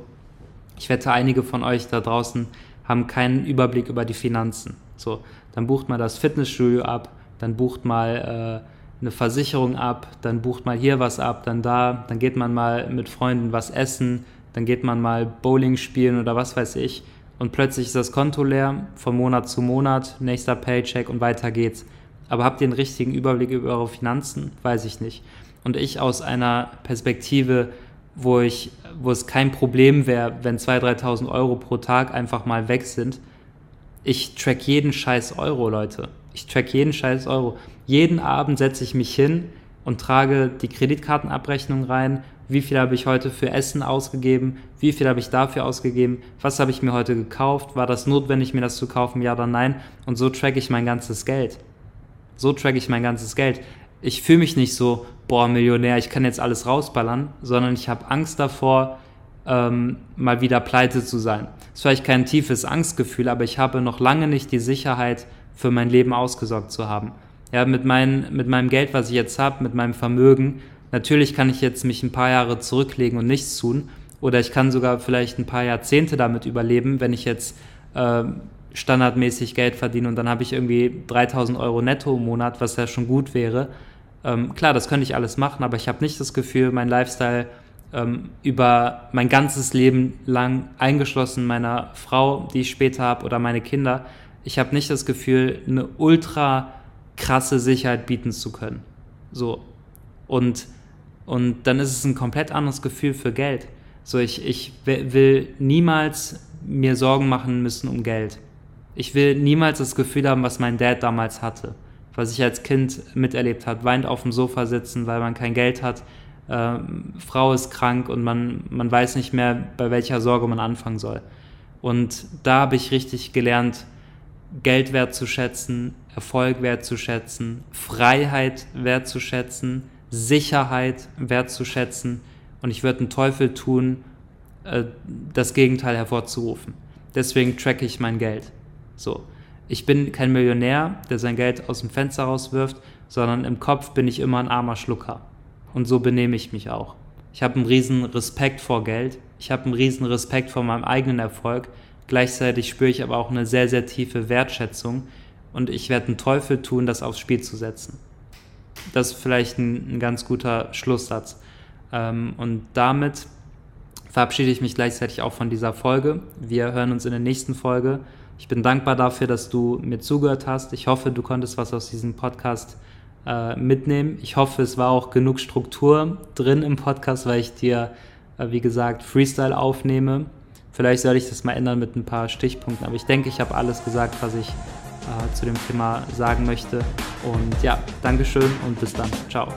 Ich wette, einige von euch da draußen haben keinen Überblick über die Finanzen. So, dann bucht mal das Fitnessstudio ab, dann bucht mal äh, eine Versicherung ab, dann bucht mal hier was ab, dann da, dann geht man mal mit Freunden was essen, dann geht man mal Bowling spielen oder was weiß ich. Und plötzlich ist das Konto leer, von Monat zu Monat, nächster Paycheck und weiter geht's. Aber habt ihr einen richtigen Überblick über eure Finanzen? Weiß ich nicht. Und ich aus einer Perspektive, wo, ich, wo es kein Problem wäre, wenn 2.000, 3.000 Euro pro Tag einfach mal weg sind. Ich track jeden scheiß Euro, Leute. Ich track jeden scheiß Euro. Jeden Abend setze ich mich hin und trage die Kreditkartenabrechnung rein. Wie viel habe ich heute für Essen ausgegeben? Wie viel habe ich dafür ausgegeben? Was habe ich mir heute gekauft? War das notwendig, mir das zu kaufen? Ja oder nein? Und so track ich mein ganzes Geld. So track ich mein ganzes Geld. Ich fühle mich nicht so, boah, Millionär, ich kann jetzt alles rausballern, sondern ich habe Angst davor, ähm, mal wieder pleite zu sein. Das ist vielleicht kein tiefes Angstgefühl, aber ich habe noch lange nicht die Sicherheit, für mein Leben ausgesorgt zu haben. Ja, mit, mein, mit meinem Geld, was ich jetzt habe, mit meinem Vermögen, natürlich kann ich jetzt mich ein paar Jahre zurücklegen und nichts tun. Oder ich kann sogar vielleicht ein paar Jahrzehnte damit überleben, wenn ich jetzt äh, standardmäßig Geld verdiene und dann habe ich irgendwie 3000 Euro netto im Monat, was ja schon gut wäre. Ähm, klar, das könnte ich alles machen, aber ich habe nicht das Gefühl, mein Lifestyle ähm, über mein ganzes Leben lang, eingeschlossen meiner Frau, die ich später habe, oder meine Kinder, ich habe nicht das Gefühl, eine ultra krasse Sicherheit bieten zu können. So. Und, und dann ist es ein komplett anderes Gefühl für Geld. So, ich, ich will niemals mir Sorgen machen müssen um Geld. Ich will niemals das Gefühl haben, was mein Dad damals hatte, was ich als Kind miterlebt habe, weint auf dem Sofa sitzen, weil man kein Geld hat, äh, Frau ist krank und man, man weiß nicht mehr, bei welcher Sorge man anfangen soll. Und da habe ich richtig gelernt, Geld wertzuschätzen, Erfolg wertzuschätzen, Freiheit wertzuschätzen, Sicherheit wertzuschätzen und ich würde einen Teufel tun, äh, das Gegenteil hervorzurufen. Deswegen tracke ich mein Geld. So. Ich bin kein Millionär, der sein Geld aus dem Fenster rauswirft, sondern im Kopf bin ich immer ein armer Schlucker. Und so benehme ich mich auch. Ich habe einen riesen Respekt vor Geld. Ich habe einen riesen Respekt vor meinem eigenen Erfolg. Gleichzeitig spüre ich aber auch eine sehr, sehr tiefe Wertschätzung und ich werde einen Teufel tun, das aufs Spiel zu setzen. Das ist vielleicht ein, ein ganz guter Schlusssatz. Ähm, und damit verabschiede ich mich gleichzeitig auch von dieser Folge. Wir hören uns in der nächsten Folge. Ich bin dankbar dafür, dass du mir zugehört hast. Ich hoffe, du konntest was aus diesem Podcast äh, mitnehmen. Ich hoffe, es war auch genug Struktur drin im Podcast, weil ich dir, äh, wie gesagt, Freestyle aufnehme. Vielleicht soll ich das mal ändern mit ein paar Stichpunkten, aber ich denke, ich habe alles gesagt, was ich äh, zu dem Thema sagen möchte. Und ja, Dankeschön und bis dann. Ciao.